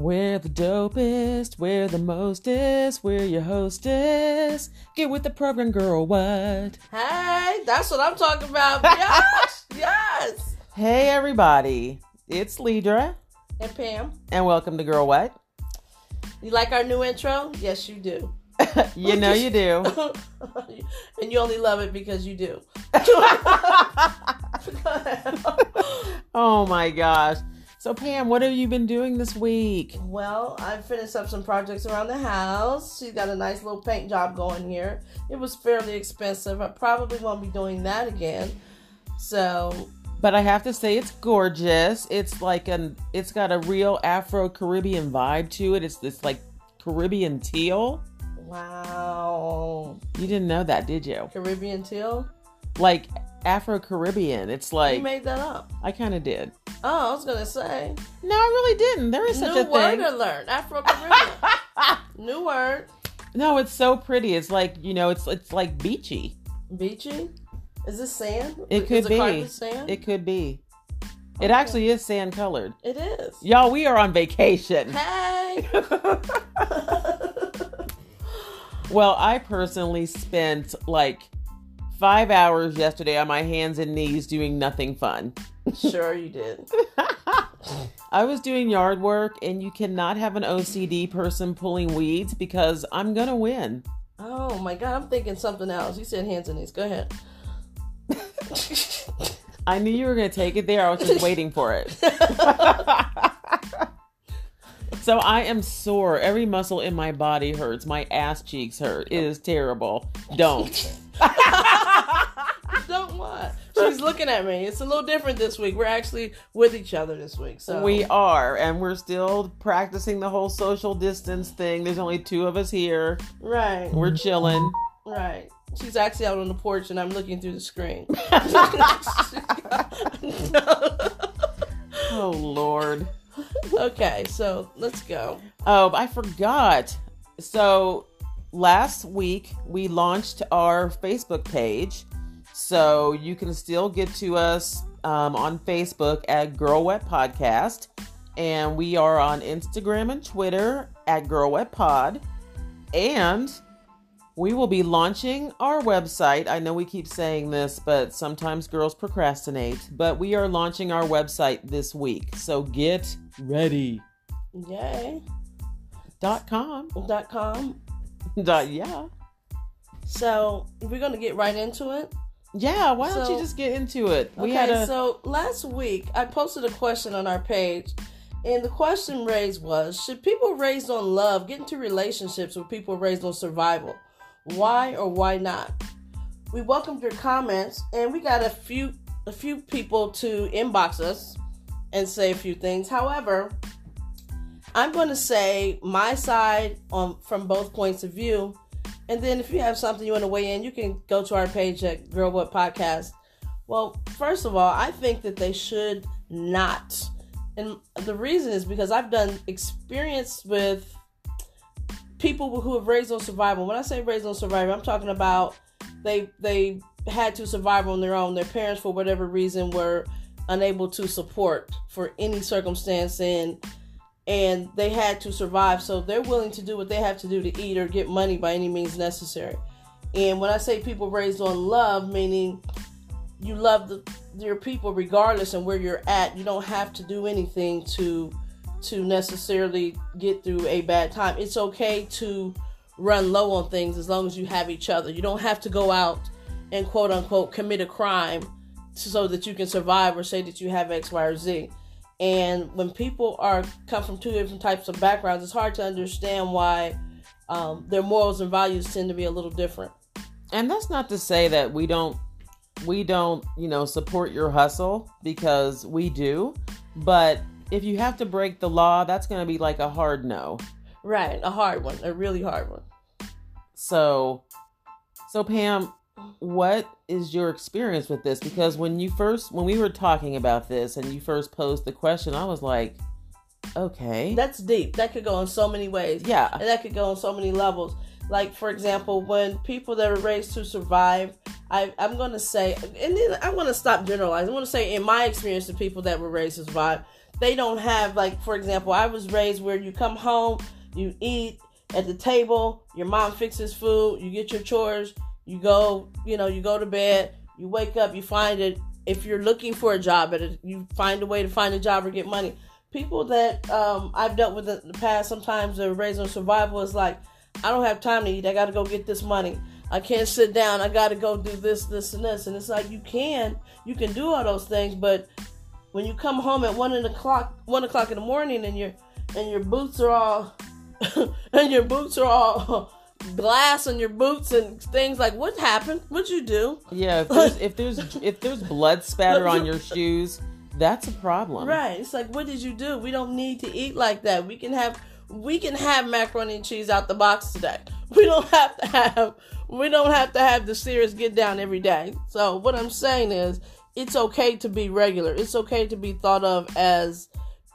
We're the dopest, we're the mostest, we're your hostess. Get with the program, girl, what? Hey, that's what I'm talking about. Yes, yes. Hey, everybody, it's Lidra, And Pam, and welcome to Girl What? you like our new intro? Yes, you do. you know you do. and you only love it because you do. Oh my gosh. So, Pam, what have you been doing this week? well, I finished up some projects around the house. She's got a nice little paint job going here. It was fairly expensive. I probably won't be doing that again. So, But I have to say, it's gorgeous. It's like an, it's got a real Afro Caribbean vibe to it. It's this like Caribbean teal. wow. You didn't know that, did you? Caribbean teal? Like Afro Caribbean. It's like you made that up. I kind of did. Oh, I was to say. No, I really didn't. There is such New a word thing. alert. Afro Caribbean. New word. No, it's so pretty. It's like you know, it's it's like beachy. Beachy? Is this sand? It could be. sand? It could be. It actually is sand colored. it is. Y'all, we are on vacation. Hey. Well, I personally spent like five hours yesterday on my hands and knees doing nothing fun. sure you did. I was doing yard work, and you cannot have an OCD person pulling weeds because I'm gonna win. Oh my god, I'm thinking something else. You said hands and knees. Go ahead. I knew you were gonna take it there. I was just waiting for it. so I am sore. Every muscle in my body hurts. My ass cheeks hurt. It is terrible. Don't. Don't what? She's looking at me. It's a little different this week. We're actually with each other this week. So We are, and we're still practicing the whole social distance thing. There's only two of us here. right, We're chilling. right. She's actually out on the porch, and I'm looking through the screen. Oh Lord. okay, so let's go. Oh, I forgot. So last week we launched our Facebook page, so you can still get to us um, on Facebook at Girl What Podcast, and we are on Instagram and Twitter at Girl What Pod, and we will be launching our website. I know we keep saying this, but sometimes girls procrastinate. But we are launching our website this week, so get ready. Yay. Dot com. Dot com. Dot yeah. So we're gonna get right into it. Yeah, why don't you just get into it? We okay, had a so last week I posted a question on our page, and the question raised was Should people raised on love get into relationships with people raised on survival? Why or why not? We welcomed your comments, and we got a few a few people to inbox us and say a few things. However, I'm going to say my side on from both points of view, and then if you have something you want to weigh in, you can go to our page at Girl What Podcast. Well, first of all, I think that they should not. And the reason is because I've done experience with people who have raised on survival. When I say raised on survival, I'm talking about they they had to survive on their own. Their parents, for whatever reason, were unable to support for any circumstance and and they had to survive. So they're willing to do what they have to do to eat or get money by any means necessary. And when I say people raised on love, meaning you love the, your people regardless and where you're at, you don't have to do anything to to necessarily get through a bad time. It's okay to run low on things as long as you have each other. You don't have to go out and quote unquote commit a crime so that you can survive or say that you have X, Y, or Z. And when people are come from two different types of backgrounds, it's hard to understand why um, their morals and values tend to be a little different. and that's not to say that we don't we don't, you know, support your hustle because we do, but if you have to break the law, that's going to be like a hard no. Right, a hard one, a really hard one. So so Pam, what is your experience with this because when you first when we were talking about this and you first posed the question, I was like, okay. That's deep. That could go in so many ways. yeah. and that could go on so many levels. Like for example, when people that are raised to survive, I, I'm going to say, and then I'm going to stop generalizing. I'm going to say, in my experience, the people that were raised to survive, they don't have, like, for example, I was raised where you come home, you eat at the table, your mom fixes food, you get your chores, you go, you know, you go to bed, you wake up, you find it. If you're looking for a job, you find a way to find a job or get money. People that um, I've dealt with in the past, sometimes they're raised on survival. Is like, I don't have time to eat. I got to go get this money. I can't sit down. I got to go do this, this, and this. And it's like you can, you can do all those things, but when you come home at one o'clock, one o'clock in the morning, and your and your boots are all, and your boots are all glass on your boots and things like what happened? What'd you do? Yeah, if there's if there's, if there's blood spatter on your shoes, that's a problem. Right. It's like what did you do? We don't need to eat like that. We can have we can have macaroni and cheese out the box today. We don't have to have we don't have to have the serious get down every day. So what I'm saying is it's okay to be regular. It's okay to be thought of as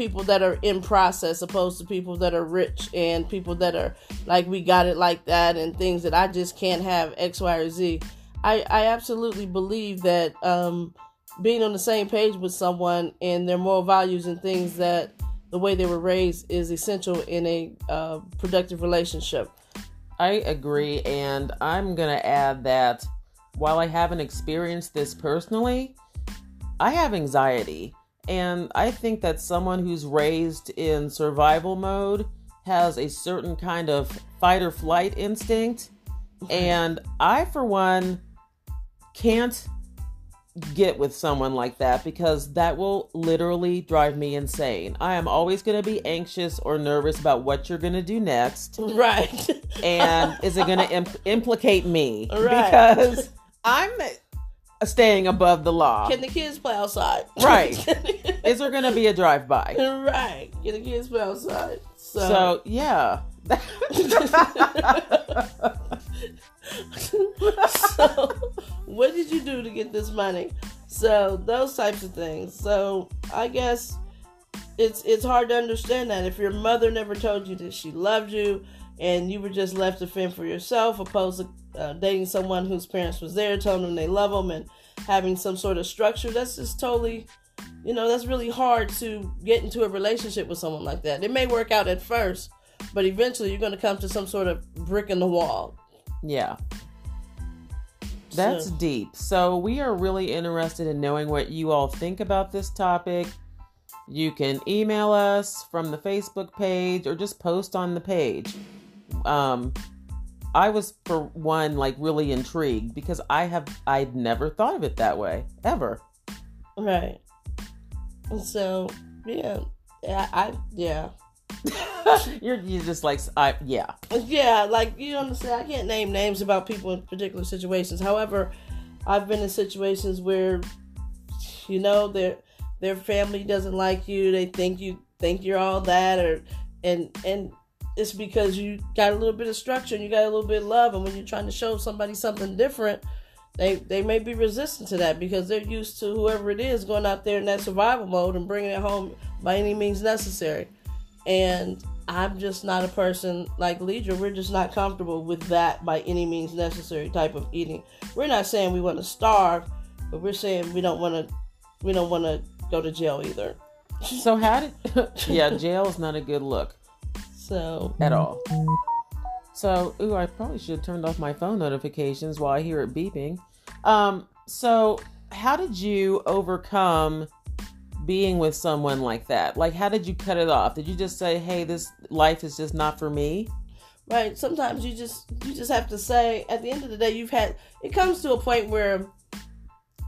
people that are in process opposed to people that are rich and people that are like we got it like that and things that I just can't have X, Y, or Z. I, I absolutely believe that um, being on the same page with someone and their moral values and things that the way they were raised is essential in a uh, productive relationship. I agree, and I'm gonna add that while I haven't experienced this personally, I have anxiety. And I think that someone who's raised in survival mode has a certain kind of fight or flight instinct. And I, for one, can't get with someone like that because that will literally drive me insane. I am always going to be anxious or nervous about what you're going to do next. Right. and is it going to imp- implicate me? Right. Because I'm staying above the law. Can the kids play outside? Right. is there going to be a drive by? Right. Can the kids play outside? So, so yeah. so, what did you do to get this money? So, those types of things. So, I guess it's it's hard to understand that if your mother never told you that she loved you and you were just left to fend for yourself opposed to uh, dating someone whose parents was there telling them they love them and having some sort of structure that's just totally you know that's really hard to get into a relationship with someone like that it may work out at first but eventually you're going to come to some sort of brick in the wall yeah. That's so. deep. So, we are really interested in knowing what you all think about this topic. You can email us from the Facebook page or just post on the page. Um, I was, for one, like really intrigued because I have, I'd never thought of it that way, ever. Right. So, yeah. I, I yeah. you're you just like I yeah yeah like you understand I can't name names about people in particular situations. However, I've been in situations where you know their their family doesn't like you. They think you think you're all that or and and it's because you got a little bit of structure and you got a little bit of love and when you're trying to show somebody something different they they may be resistant to that because they're used to whoever it is going out there in that survival mode and bringing it home by any means necessary and I'm just not a person like Leidra. We're just not comfortable with that by any means necessary type of eating. We're not saying we want to starve, but we're saying we don't want to. We don't want to go to jail either. So how did? yeah, jail is not a good look. So at all. So ooh, I probably should have turned off my phone notifications while I hear it beeping. Um. So how did you overcome? being with someone like that? Like, how did you cut it off? Did you just say, "Hey, this life is just not for me"? Right. Sometimes you just you just have to say. At the end of the day, you've had. It comes to a point where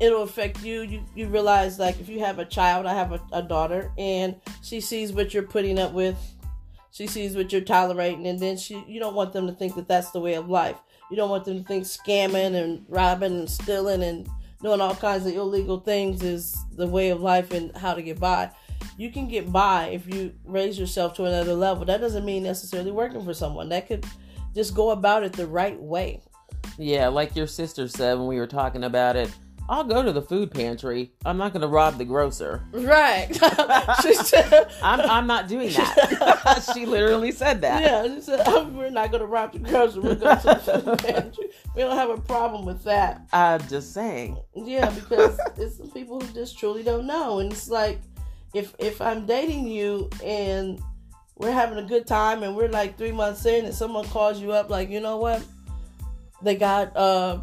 it'll affect you. You you realize like if you have a child, I have a, a daughter, and she sees what you're putting up with. She sees what you're tolerating, and then she you don't want them to think that that's the way of life. You don't want them to think scamming and robbing and stealing and doing all kinds of illegal things is the way of life and how to get by. You can get by if you raise yourself to another level. That doesn't mean necessarily working for someone. That could just go about it the right way. Yeah, like your sister said when we were talking about it. I'll go to the food pantry. I'm not going to rob the grocer. Right. she said, I'm, I'm not doing that. she literally said that. yeah, she said, "Oh, we're not going to rob the grocer. We're going to the food pantry. We don't have a problem with that. I'm just saying. Yeah, because it's some people who just truly don't know. And it's like, if if I'm dating you and we're having a good time and we're like three months in and someone calls you up like, you know what? They got uh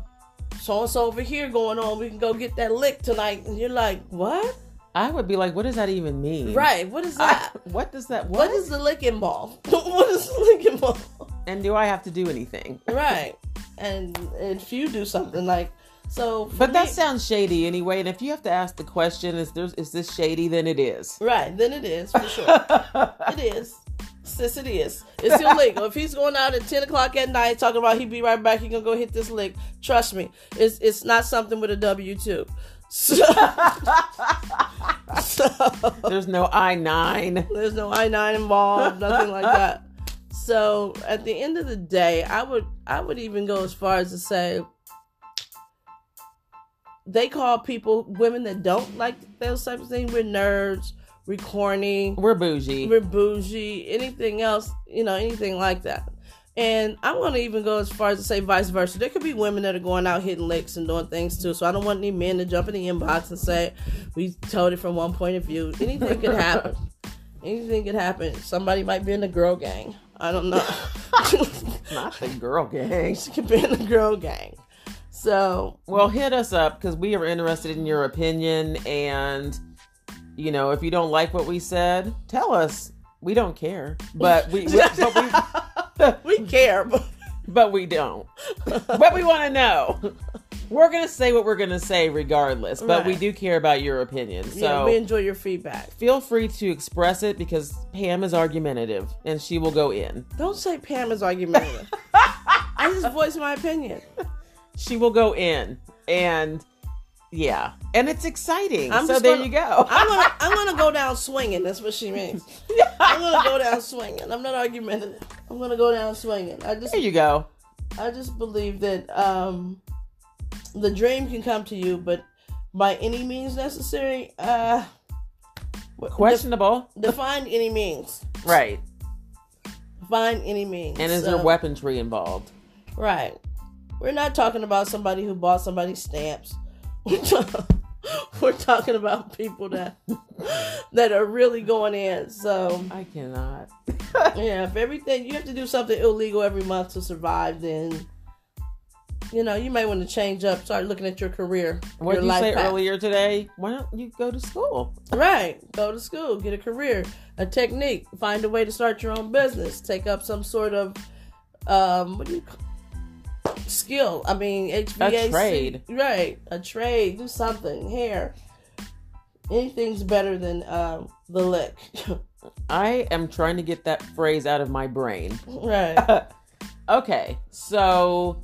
so and so over here going on. We can go get that lick tonight. And you're like, what? I would be like, what does that even mean? Right. What is I- that? what does that what? what is the lick involved? what is the licking involved? and do I have to do anything? right. And if you do something like so, But that sounds shady anyway. And if you have to ask the question, is there is this shady? Then it is. right, then it is for sure. It is. Sis, it is. It's illegal. if he's going out at 10 o'clock at night talking about he'd be right back, he gonna go hit this lick. Trust me, it's it's not something with a W 2. So, so There's no I nine. there's no I 9 involved, nothing like that. So at the end of the day, I would I would even go as far as to say they call people women that don't like those types of things, we're nerds, we're corny, We're bougie. we're bougie, anything else, you know, anything like that. And I want to even go as far as to say vice versa. There could be women that are going out hitting licks and doing things too. So I don't want any men to jump in the inbox and say we told it from one point of view. Anything could happen. Anything could happen. Somebody might be in the girl gang. I don't know. Not the girl gang. she could be in the girl gang. So Well, hit us up because we are interested in your opinion. And, you know, if you don't like what we said, tell us. We don't care. But we, we but we we care. But but we don't. But we want to know. We're gonna say what we're gonna say regardless, but we do care about your opinion. yeah, So we enjoy your feedback. feel free to express it because Pam is argumentative and she will go in. Don't say Pam is argumentative. I just voice my opinion. She will go in, and yeah, and it's exciting. I'm so there gonna- you go. I'm gonna I'm gonna go down swinging. That's what she means. I'm gonna go down swinging. I'm not argumentative. I'm gonna go down swinging. I just there you go. I just believe that um, the dream can come to you, but by any means necessary, uh, Questionable, def- define any means. right? Find any means. And is So- there weaponry involved? Right. We're not talking about somebody who bought somebody's stamps. We're talking about people that that are really going in. So I cannot. yeah, if everything you have to do something illegal every month to survive, then you know you might want to change up. Start looking at your career. What your did you say path. earlier today? Why don't you go to school? Right. Go to school, get a career, a technique, find a way to start your own business, take up some sort of um what do you call skill. I mean HVAC. trade. Right. A trade. Do something. Hair. Anything's better than um the lick. I am trying to get that phrase out of my brain. right. okay, so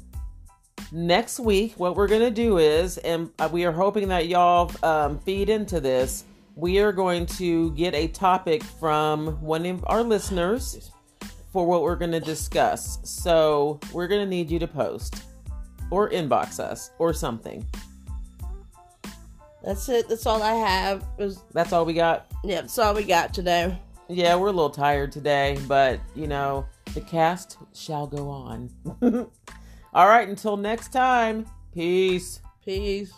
next week, what we're gonna do is, and we are hoping that y'all um, feed into this. We are going to get a topic from one of our listeners for what we're gonna discuss. So we're gonna need you to post or inbox us or something. That's it. That's all I have. Was, That's all we got. yeah, that's all we got today. Yeah, we're a little tired today, but you know, the cast shall go on. All right, until next time, peace. Peace.